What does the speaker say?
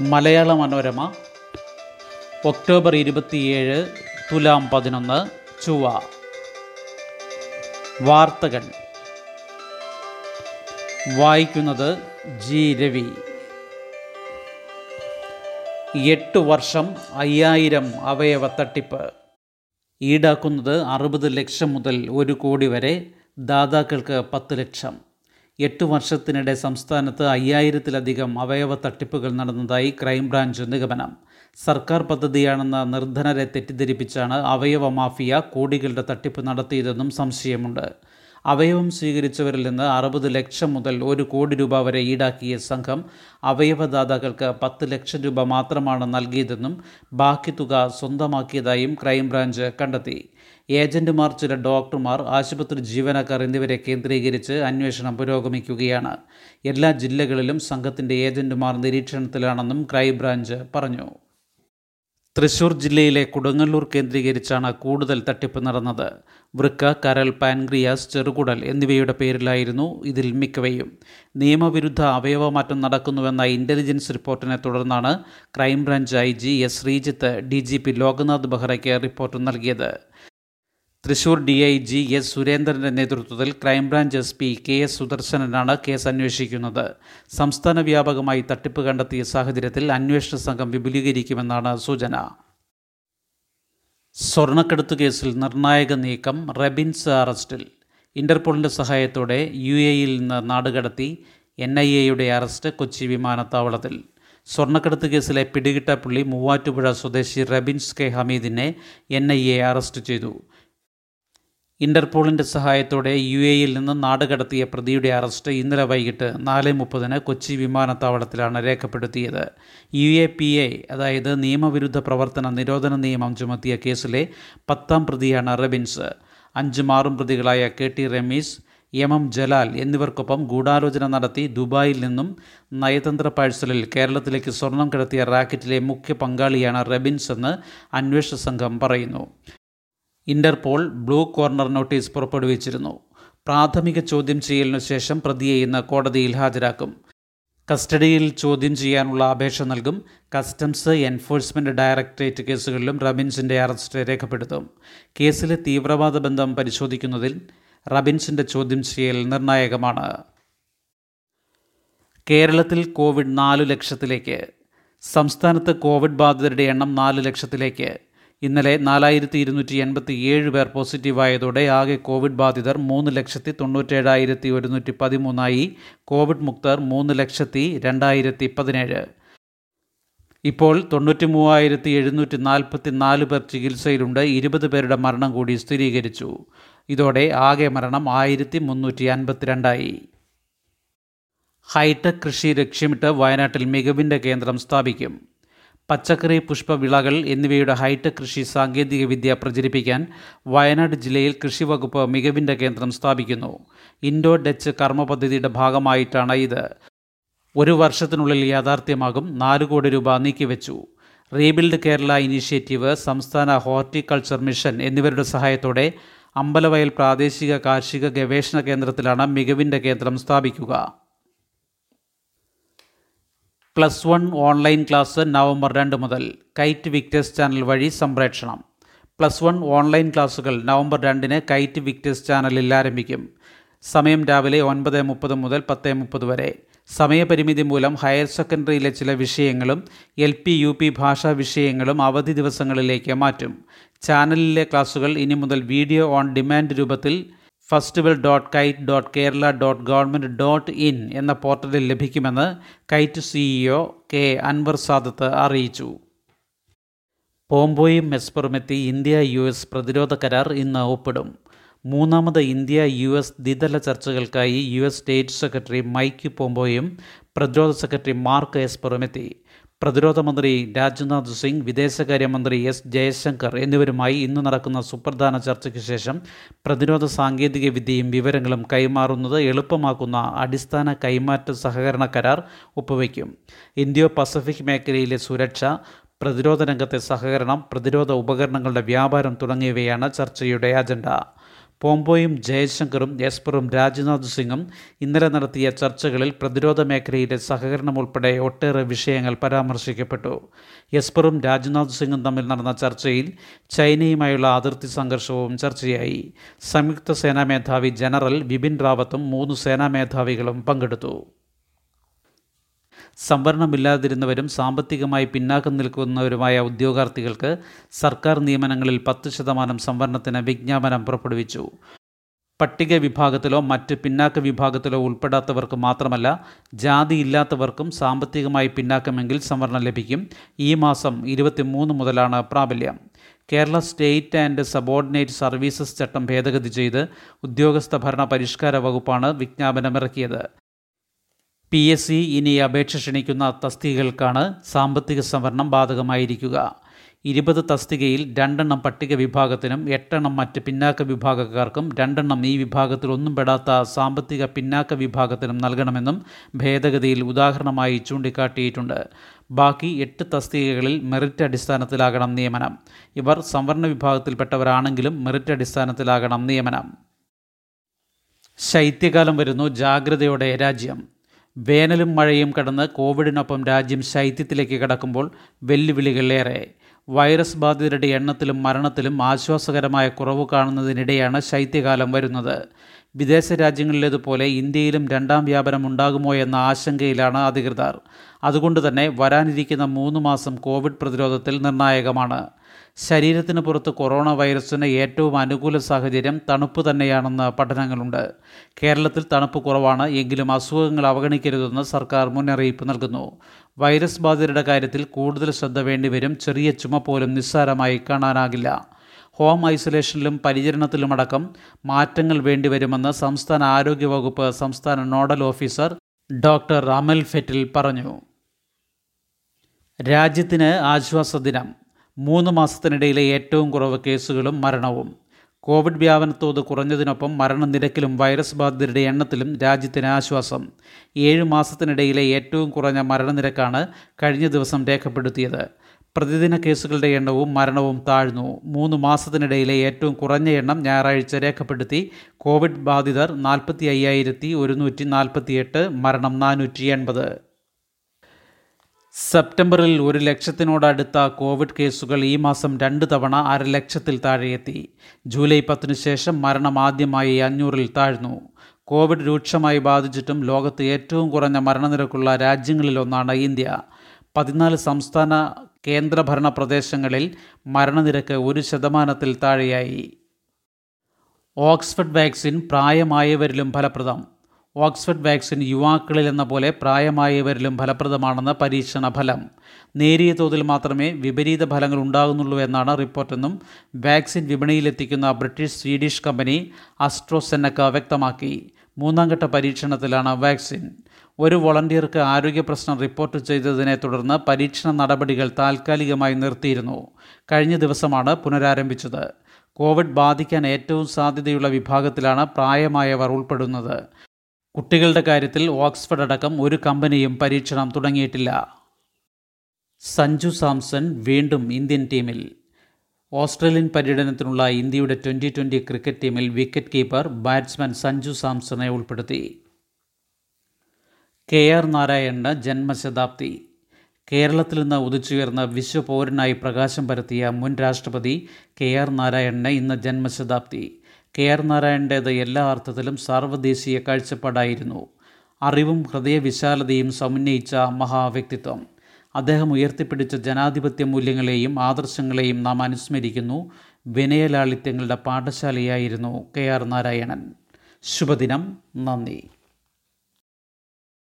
Malayala Manorama October ഇരുപത്തിയേഴ് തുലാം പതിനൊന്ന് ചുവ വാർത്തകൾ. വായിക്കുന്നത് ജി. രവി. എട്ട് വർഷം അയ്യായിരം അവയവ തട്ടിപ്പ് ഈടാക്കുന്നത് അറുപത് ലക്ഷം മുതൽ ഒരു കോടി വരെ ദാതാക്കൾക്ക് പത്ത് ലക്ഷം. എട്ട് വർഷത്തിനിടെ സംസ്ഥാനത്ത് അയ്യായിരത്തിലധികം അവയവ തട്ടിപ്പുകൾ നടന്നതായി ക്രൈംബ്രാഞ്ച് നിഗമനം. സർക്കാർ പദ്ധതിയാണെന്ന നിർധനരെ തെറ്റിദ്ധരിപ്പിച്ചാണ് അവയവ മാഫിയ കോടികളുടെ തട്ടിപ്പ് നടത്തിയതെന്നും സംശയമുണ്ട്. അവയവം സ്വീകരിച്ചവരിൽ നിന്ന് അറുപത് ലക്ഷം മുതൽ ഒരു കോടി രൂപ വരെ ഈടാക്കിയ സംഘം അവയവദാതാക്കൾക്ക് പത്ത് ലക്ഷം രൂപ മാത്രമാണ് നൽകിയതെന്നും ബാക്കി തുക സ്വന്തമാക്കിയതായും ക്രൈംബ്രാഞ്ച് കണ്ടെത്തി. ഏജന്റുമാർ ചില ഡോക്ടർമാർ ആശുപത്രി ജീവനക്കാർ എന്നിവരെ കേന്ദ്രീകരിച്ച് അന്വേഷണം പുരോഗമിക്കുകയാണ്. എല്ലാ ജില്ലകളിലും സംഘത്തിന്റെ ഏജന്റുമാർ നിരീക്ഷണത്തിലാണെന്നും ക്രൈംബ്രാഞ്ച് പറഞ്ഞു. തൃശൂർ ജില്ലയിലെ കൊടുങ്ങല്ലൂർ കേന്ദ്രീകരിച്ചാണ് കൂടുതൽ തട്ടിപ്പ് നടന്നത്. വൃക്ക കരൽ പാൻക്രിയാസ് ചെറുകുടൽ എന്നിവയുടെ പേരിലായിരുന്നു ഇതിൽ മിക്കവയും. നിയമവിരുദ്ധ അവയവമാറ്റം നടക്കുന്നുവെന്ന ഇന്റലിജൻസ് റിപ്പോർട്ടിനെ തുടർന്നാണ് crime branch I G S Sreejith D G P Loknath ബെഹ്റയ്ക്ക് report നൽകിയത്. Thrissur D I G S സുരേന്ദ്രന്റെ നേതൃത്വത്തിൽ crime branch S P K S സുദർശനനാണ് case അന്വേഷിക്കുന്നത്. സംസ്ഥാന വ്യാപകമായി തട്ടിപ്പ് കണ്ടെത്തിയ സാഹചര്യത്തിൽ അന്വേഷണ സംഘം വിപുലീകരിക്കുമെന്നാണ് സൂചന. സ്വർണക്കടത്ത് കേസിൽ നിർണായക നീക്കം റബിൻസ് അറസ്റ്റിൽ. ഇന്റർപോളിന്റെ സഹായത്തോടെ യു എയിൽ നിന്ന് നാടുകടത്തി എൻ ഐ എയുടെ അറസ്റ്റ് കൊച്ചി വിമാനത്താവളത്തിൽ. സ്വർണക്കടത്ത് കേസിലെ പിടികിട്ടാപ്പുള്ളി മൂവാറ്റുപുഴ സ്വദേശി റബിൻസ് കെ ഹമീദിനെ എൻ ഐ എ അറസ്റ്റ് ചെയ്തു. ഇന്റർപോളിന്റെ സഹായത്തോടെ യു എയിൽ നിന്ന് നാടുകടത്തിയ പ്രതിയുടെ അറസ്റ്റ് ഇന്നലെ വൈകിട്ട് നാല് മുപ്പതിന് കൊച്ചി വിമാനത്താവളത്തിലാണ് രേഖപ്പെടുത്തിയത്. യു എ പി എ അതായത് നിയമവിരുദ്ധ പ്രവർത്തന നിരോധന നിയമം ചുമത്തിയ കേസിലെ പത്താം പ്രതിയാണ് റബിൻസ്. അഞ്ച് മാറും പ്രതികളായ K T Ramees M M Jalal എന്നിവർക്കൊപ്പം ഗൂഢാലോചന നടത്തി ദുബായിൽ നിന്നും നയതന്ത്ര പാഴ്സലിൽ കേരളത്തിലേക്ക് സ്വർണം കടത്തിയ റാക്കറ്റിലെ മുഖ്യ പങ്കാളിയാണ് റബിൻസ് എന്ന് അന്വേഷണ സംഘം പറയുന്നു. ഇന്റർപോൾ ബ്ലൂ കോർണർ നോട്ടീസ് പുറപ്പെടുവിച്ചിരുന്നു. പ്രാഥമിക ചോദ്യം ചെയ്യലിനു ശേഷം പ്രതിയെ ഇന്ന് കോടതിയിൽ ഹാജരാക്കും. കസ്റ്റഡിയിൽ ചോദ്യം ചെയ്യാനുള്ള അപേക്ഷ നൽകും. കസ്റ്റംസ് എൻഫോഴ്സ്മെന്റ് ഡയറക്ടറേറ്റ് കേസുകളിലും റബിൻസിന്റെ അറസ്റ്റ് രേഖപ്പെടുത്തും. കേസിലെ തീവ്രവാദ ബന്ധം പരിശോധിക്കുന്നതിൽ റബിൻസിന്റെ ചോദ്യം ചെയ്യൽ നിർണായകമാണ്. കേരളത്തിൽ കോവിഡ് നാലു ലക്ഷത്തിലേക്ക്. സംസ്ഥാനത്ത് കോവിഡ് ബാധിതരുടെ എണ്ണം നാല് ലക്ഷത്തിലേക്ക്. ഇന്നലെ നാലായിരത്തി ഇരുന്നൂറ്റി എൺപത്തി ഏഴ് പേർ പോസിറ്റീവായതോടെ ആകെ കോവിഡ് ബാധിതർ മൂന്ന് ലക്ഷത്തി തൊണ്ണൂറ്റേഴായിരത്തി ഒരുന്നൂറ്റി പതിമൂന്നായി കോവിഡ് മുക്തർ മൂന്ന് ലക്ഷത്തി രണ്ടായിരത്തി പതിനേഴ്. ഇപ്പോൾ തൊണ്ണൂറ്റി മൂവായിരത്തി എഴുന്നൂറ്റി നാൽപ്പത്തി നാല് പേർ ചികിത്സയിലുണ്ട് ഇരുപത് പേരുടെ മരണം കൂടി സ്ഥിരീകരിച്ചു. ഇതോടെ ആകെ മരണം ആയിരത്തി മുന്നൂറ്റി അൻപത്തിരണ്ടായി ഹൈടെക് കൃഷി ലക്ഷ്യമിട്ട് വയനാട്ടിൽ മികവിന്റെ കേന്ദ്രം സ്ഥാപിക്കും. പച്ചക്കറി പുഷ്പവിളകൾ എന്നിവയുടെ ഹൈടെക് കൃഷി സാങ്കേതികവിദ്യ പ്രചരിപ്പിക്കാൻ വയനാട് ജില്ലയിൽ കൃഷി വകുപ്പ് മികവിന്റെ കേന്ദ്രം സ്ഥാപിക്കുന്നു. ഇൻഡോ ഡച്ച് കർമ്മ പദ്ധതിയുടെ ഭാഗമായിട്ടാണ് ഇത്. ഒരു വർഷത്തിനുള്ളിൽ യാഥാർത്ഥ്യമാകും നാല് കോടി രൂപ നീക്കിവെച്ചു. റീബിൽഡ് കേരള ഇനീഷ്യേറ്റീവ് സംസ്ഥാന ഹോർട്ടിക്കൾച്ചർ മിഷൻ എന്നിവരുടെ സഹായത്തോടെ അമ്പലവയൽ പ്രാദേശിക കാർഷിക ഗവേഷണ കേന്ദ്രത്തിലാണ് മികവിന്റെ കേന്ദ്രം സ്ഥാപിക്കുക. Plus one online class November രണ്ട് മുതൽ കൈറ്റ് വിക്ടേഴ്സ് ചാനൽ വഴി സംപ്രേഷണം. പ്ലസ് വൺ ഓൺലൈൻ ക്ലാസ്സുകൾ നവംബർ രണ്ടിന് കൈറ്റ് വിക്ടേഴ്സ് ചാനലിൽ ആരംഭിക്കും. സമയം രാവിലെ ഒൻപത് മുപ്പത് മുതൽ പത്ത് മുപ്പത് വരെ. സമയപരിമിതി മൂലം ഹയർ സെക്കൻഡറിയിലെ ചില വിഷയങ്ങളും എൽ പി യു പി ഭാഷാ വിഷയങ്ങളും അവധി ദിവസങ്ങളിലേക്ക് മാറ്റും. ചാനലിലെ ക്ലാസുകൾ ഇനി മുതൽ വീഡിയോ ഓൺ ഡിമാൻഡ് രൂപത്തിൽ festival dot KITE dot Kerala dot government dot in എന്ന പോർട്ടലിൽ ലഭിക്കുമെന്ന് KITE CEO K Anwar Sadath അറിയിച്ചു. പോംബോയും മെസ്പറുമെത്തി ഇന്ത്യ യു എസ് പ്രതിരോധ കരാർ ഇന്ന് ഒപ്പിടും. മൂന്നാമത് ഇന്ത്യ യു എസ് ദ്വിതല ചർച്ചകൾക്കായി U S state secretary Mike പോംബോയും പ്രതിരോധ സെക്രട്ടറി മാർക്ക് എസ്പറുമെത്തി പ്രതിരോധ മന്ത്രി രാജ്നാഥ് സിംഗ് വിദേശകാര്യമന്ത്രി എസ് ജയശങ്കർ എന്നിവരുമായി ഇന്ന് നടക്കുന്ന സുപ്രധാന ചർച്ചയ്ക്ക് ശേഷം പ്രതിരോധ സാങ്കേതിക വിദ്യയും വിവരങ്ങളും കൈമാറുന്നത് എളുപ്പമാക്കുന്ന അടിസ്ഥാന കൈമാറ്റ സഹകരണ കരാർ ഒപ്പുവയ്ക്കും. ഇന്തോ പസഫിക് മേഖലയിലെ സുരക്ഷ പ്രതിരോധ രംഗത്തെ സഹകരണം പ്രതിരോധ ഉപകരണങ്ങളുടെ വ്യാപാരം തുടങ്ങിയവയാണ് ചർച്ചയുടെ അജണ്ട. പോംപോയും ജയശങ്കറും എസ്പറും രാജ്നാഥ് സിംഗും ഇന്നലെ നടത്തിയ ചർച്ചകളിൽ പ്രതിരോധ മേഖലയിലെ സഹകരണം ഉൾപ്പെടെ ഒട്ടേറെ വിഷയങ്ങൾ പരാമർശിക്കപ്പെട്ടു. എസ്പറും രാജ്നാഥ് സിംഗും തമ്മിൽ നടന്ന ചർച്ചയിൽ ചൈനയുമായുള്ള അതിർത്തി സംഘർഷവും ചർച്ചയായി. സംയുക്ത സേനാ മേധാവി ജനറൽ ബിപിൻ റാവത്തും മൂന്ന് സേനാ മേധാവികളും പങ്കെടുത്തു. സംവരണമില്ലാതിരുന്നവരും സാമ്പത്തികമായി പിന്നാക്കം നിൽക്കുന്നവരുമായ ഉദ്യോഗാർത്ഥികൾക്ക് സർക്കാർ നിയമനങ്ങളിൽ പത്ത് ശതമാനം സംവരണത്തിന് വിജ്ഞാപനം പുറപ്പെടുവിച്ചു. പട്ടിക വിഭാഗത്തിലോ മറ്റ് പിന്നാക്ക വിഭാഗത്തിലോ ഉൾപ്പെടാത്തവർക്ക് മാത്രമല്ല ജാതി ഇല്ലാത്തവർക്കും സാമ്പത്തികമായി പിന്നാക്കമെങ്കിൽ സംവരണം ലഭിക്കും. ഈ മാസം ഇരുപത്തിമൂന്ന് മുതലാണ് പ്രാബല്യം. Kerala state and subordinate services ചട്ടം ഭേദഗതി ചെയ്ത് ഉദ്യോഗസ്ഥ ഭരണ പരിഷ്കാര വകുപ്പാണ് വിജ്ഞാപനമിറക്കിയത്. പി എസ് സി ഇനി അപേക്ഷ ക്ഷണിക്കുന്ന തസ്തികകൾക്കാണ് സാമ്പത്തിക സംവരണം ബാധകമായിരിക്കുക. ഇരുപത് തസ്തികയിൽ രണ്ടെണ്ണം പട്ടിക വിഭാഗത്തിനും എട്ടെണ്ണം മറ്റ് പിന്നാക്ക വിഭാഗക്കാർക്കും രണ്ടെണ്ണം ഈ വിഭാഗത്തിൽ ഒന്നും പെടാത്ത സാമ്പത്തിക പിന്നാക്ക വിഭാഗത്തിനും നൽകണമെന്നും ഭേദഗതിയിൽ ഉദാഹരണമായി ചൂണ്ടിക്കാട്ടിയിട്ടുണ്ട്. ബാക്കി എട്ട് തസ്തികകളിൽ മെറിറ്റ് അടിസ്ഥാനത്തിലാകണം നിയമനം. ഇവർ സംവരണ വിഭാഗത്തിൽപ്പെട്ടവരാണെങ്കിലും മെറിറ്റ് അടിസ്ഥാനത്തിലാകണം നിയമനം. ശൈത്യകാലം വരുന്നു ജാഗ്രതയോടെ രാജ്യം. വേനലും മഴയും കടന്ന് കോവിഡിനൊപ്പം രാജ്യം ശൈത്യത്തിലേക്ക് കടക്കുമ്പോൾ വെല്ലുവിളികളേറെ വൈറസ് ബാധിതരുടെ എണ്ണത്തിലും മരണത്തിലും ആശ്വാസകരമായ കുറവ് കാണുന്നതിനിടെയാണ് ശൈത്യകാലം വരുന്നത്. വിദേശ രാജ്യങ്ങളിലേതുപോലെ ഇന്ത്യയിലും രണ്ടാം വ്യാപനം ഉണ്ടാകുമോ എന്ന ആശങ്കയിലാണ് അധികൃതർ. അതുകൊണ്ട് തന്നെ വരാനിരിക്കുന്ന മൂന്ന് മാസം കോവിഡ് പ്രതിരോധത്തിൽ നിർണായകമാണ്. ശരീരത്തിന് പുറത്ത് കൊറോണ വൈറസിന് ഏറ്റവും അനുകൂല സാഹചര്യം തണുപ്പ് തന്നെയാണെന്ന് പഠനങ്ങളുണ്ട്. കേരളത്തിൽ തണുപ്പ് കുറവാണ് എങ്കിലും അസുഖങ്ങൾ അവഗണിക്കരുതെന്ന് സർക്കാർ മുന്നറിയിപ്പ് നൽകുന്നു. വൈറസ് ബാധിതരുടെ കാര്യത്തിൽ കൂടുതൽ ശ്രദ്ധ വേണ്ടിവരും ചെറിയ ചുമ പോലും നിസ്സാരമായി കാണാനാകില്ല. ഹോം ഐസൊലേഷനിലും പരിചരണത്തിലുമടക്കം മാറ്റങ്ങൾ വേണ്ടിവരുമെന്ന് സംസ്ഥാന ആരോഗ്യവകുപ്പ് സംസ്ഥാന nodal officer doctor Amal Fettle പറഞ്ഞു. രാജ്യത്തിന് ആശ്വാസ ദിനം മൂന്ന് മാസത്തിനിടയിലെ ഏറ്റവും കുറവ് കേസുകളും മരണവും. കോവിഡ് വ്യാപനത്തോത് കുറഞ്ഞതിനൊപ്പം മരണനിരക്കിലും വൈറസ് ബാധിതരുടെ എണ്ണത്തിലും രാജ്യത്തിന് ആശ്വാസം. ഏഴ് മാസത്തിനിടയിലെ ഏറ്റവും കുറഞ്ഞ മരണനിരക്കാണ് കഴിഞ്ഞ ദിവസം രേഖപ്പെടുത്തിയത്. പ്രതിദിന കേസുകളുടെ എണ്ണവും മരണവും താഴ്ന്നു. മൂന്ന് മാസത്തിനിടയിലെ ഏറ്റവും കുറഞ്ഞ എണ്ണം ഞായറാഴ്ച രേഖപ്പെടുത്തി കോവിഡ് ബാധിതർ നാൽപ്പത്തി അയ്യായിരത്തി ഒരുന്നൂറ്റി നാൽപ്പത്തിയെട്ട് മരണം നാനൂറ്റി എൺപത്. സെപ്റ്റംബറിൽ ഒരു ലക്ഷത്തിനോടടുത്ത കോവിഡ് കേസുകൾ ഈ മാസം രണ്ട് തവണ അര ലക്ഷത്തിൽ താഴെയെത്തി. ജൂലൈ പത്തിന് ശേഷം മരണം ആദ്യമായി അഞ്ഞൂറിൽ താഴ്ന്നു. കോവിഡ് രൂക്ഷമായി ബാധിച്ചിട്ടും ലോകത്ത് ഏറ്റവും കുറഞ്ഞ മരണനിരക്കുള്ള രാജ്യങ്ങളിലൊന്നാണ് ഇന്ത്യ. പതിനാല് സംസ്ഥാന കേന്ദ്രഭരണ പ്രദേശങ്ങളിൽ മരണനിരക്ക് ഒരു ശതമാനത്തിൽ താഴെയായി. ഓക്സ്ഫഡ് വാക്സിൻ പ്രായമായവരിലും ഫലപ്രദം. ഓക്സ്ഫഡ് വാക്സിൻ യുവാക്കളിൽ എന്ന പോലെ പ്രായമായവരിലും ഫലപ്രദമാണെന്ന് പരീക്ഷണ ഫലം നേരിയ തോതിൽ മാത്രമേ വിപരീത ഫലങ്ങൾ ഉണ്ടാകുന്നുള്ളൂ എന്നാണ് റിപ്പോർട്ടെന്നും വാക്സിൻ വിപണിയിലെത്തിക്കുന്ന ബ്രിട്ടീഷ് സ്വീഡിഷ് കമ്പനി അസ്ട്രോസെന്നക്ക വ്യക്തമാക്കി. മൂന്നാം ഘട്ട പരീക്ഷണത്തിലാണ് വാക്സിൻ. ഒരു വോളണ്ടിയർക്ക് ആരോഗ്യ പ്രശ്നം റിപ്പോർട്ട് ചെയ്തതിനെ തുടർന്ന് പരീക്ഷണ നടപടികൾ താൽക്കാലികമായി നിർത്തിയിരുന്നു. കഴിഞ്ഞ ദിവസമാണ് പുനരാരംഭിച്ചത്. കോവിഡ് ബാധിക്കാൻ ഏറ്റവും സാധ്യതയുള്ള വിഭാഗത്തിലാണ് പ്രായമായവർ ഉൾപ്പെടുന്നത്. കുട്ടികളുടെ കാര്യത്തിൽ ഓക്സ്ഫഡ് അടക്കം ഒരു കമ്പനിയും പരീക്ഷണം തുടങ്ങിയിട്ടില്ല. സഞ്ജു സാംസൺ വീണ്ടും ഇന്ത്യൻ ടീമിൽ. ഓസ്ട്രേലിയൻ പര്യടനത്തിനുള്ള ഇന്ത്യയുടെ ട്വന്റി ട്വന്റി ക്രിക്കറ്റ് ടീമിൽ വിക്കറ്റ് കീപ്പർ ബാറ്റ്സ്മാൻ സഞ്ജു സാംസണെ ഉൾപ്പെടുത്തി. കെ ആർ നാരായണന് ജന്മശതാബ്ദി. കേരളത്തിൽ നിന്ന് ഉദിച്ചുയർന്ന വിശ്വപൗരനായി പ്രകാശം പരത്തിയ മുൻ രാഷ്ട്രപതി കെ ആർ നാരായണന് ഇന്ന് ജന്മശതാബ്ദി. കെ ആർ നാരായണന്റേത് എല്ലാ അർത്ഥത്തിലും സാർവദേശീയ കാഴ്ചപ്പാടായിരുന്നു. അറിവും ഹൃദയവിശാലതയും സമന്വയിച്ച മഹാവ്യക്തിത്വം. അദ്ദേഹം ഉയർത്തിപ്പിടിച്ച ജനാധിപത്യ മൂല്യങ്ങളെയും ആദർശങ്ങളെയും നാം അനുസ്മരിക്കുന്നു. വിനയലാളിത്യങ്ങളുടെ പാഠശാലയായിരുന്നു കെ ആർ നാരായണൻ. ശുഭദിനം. നന്ദി.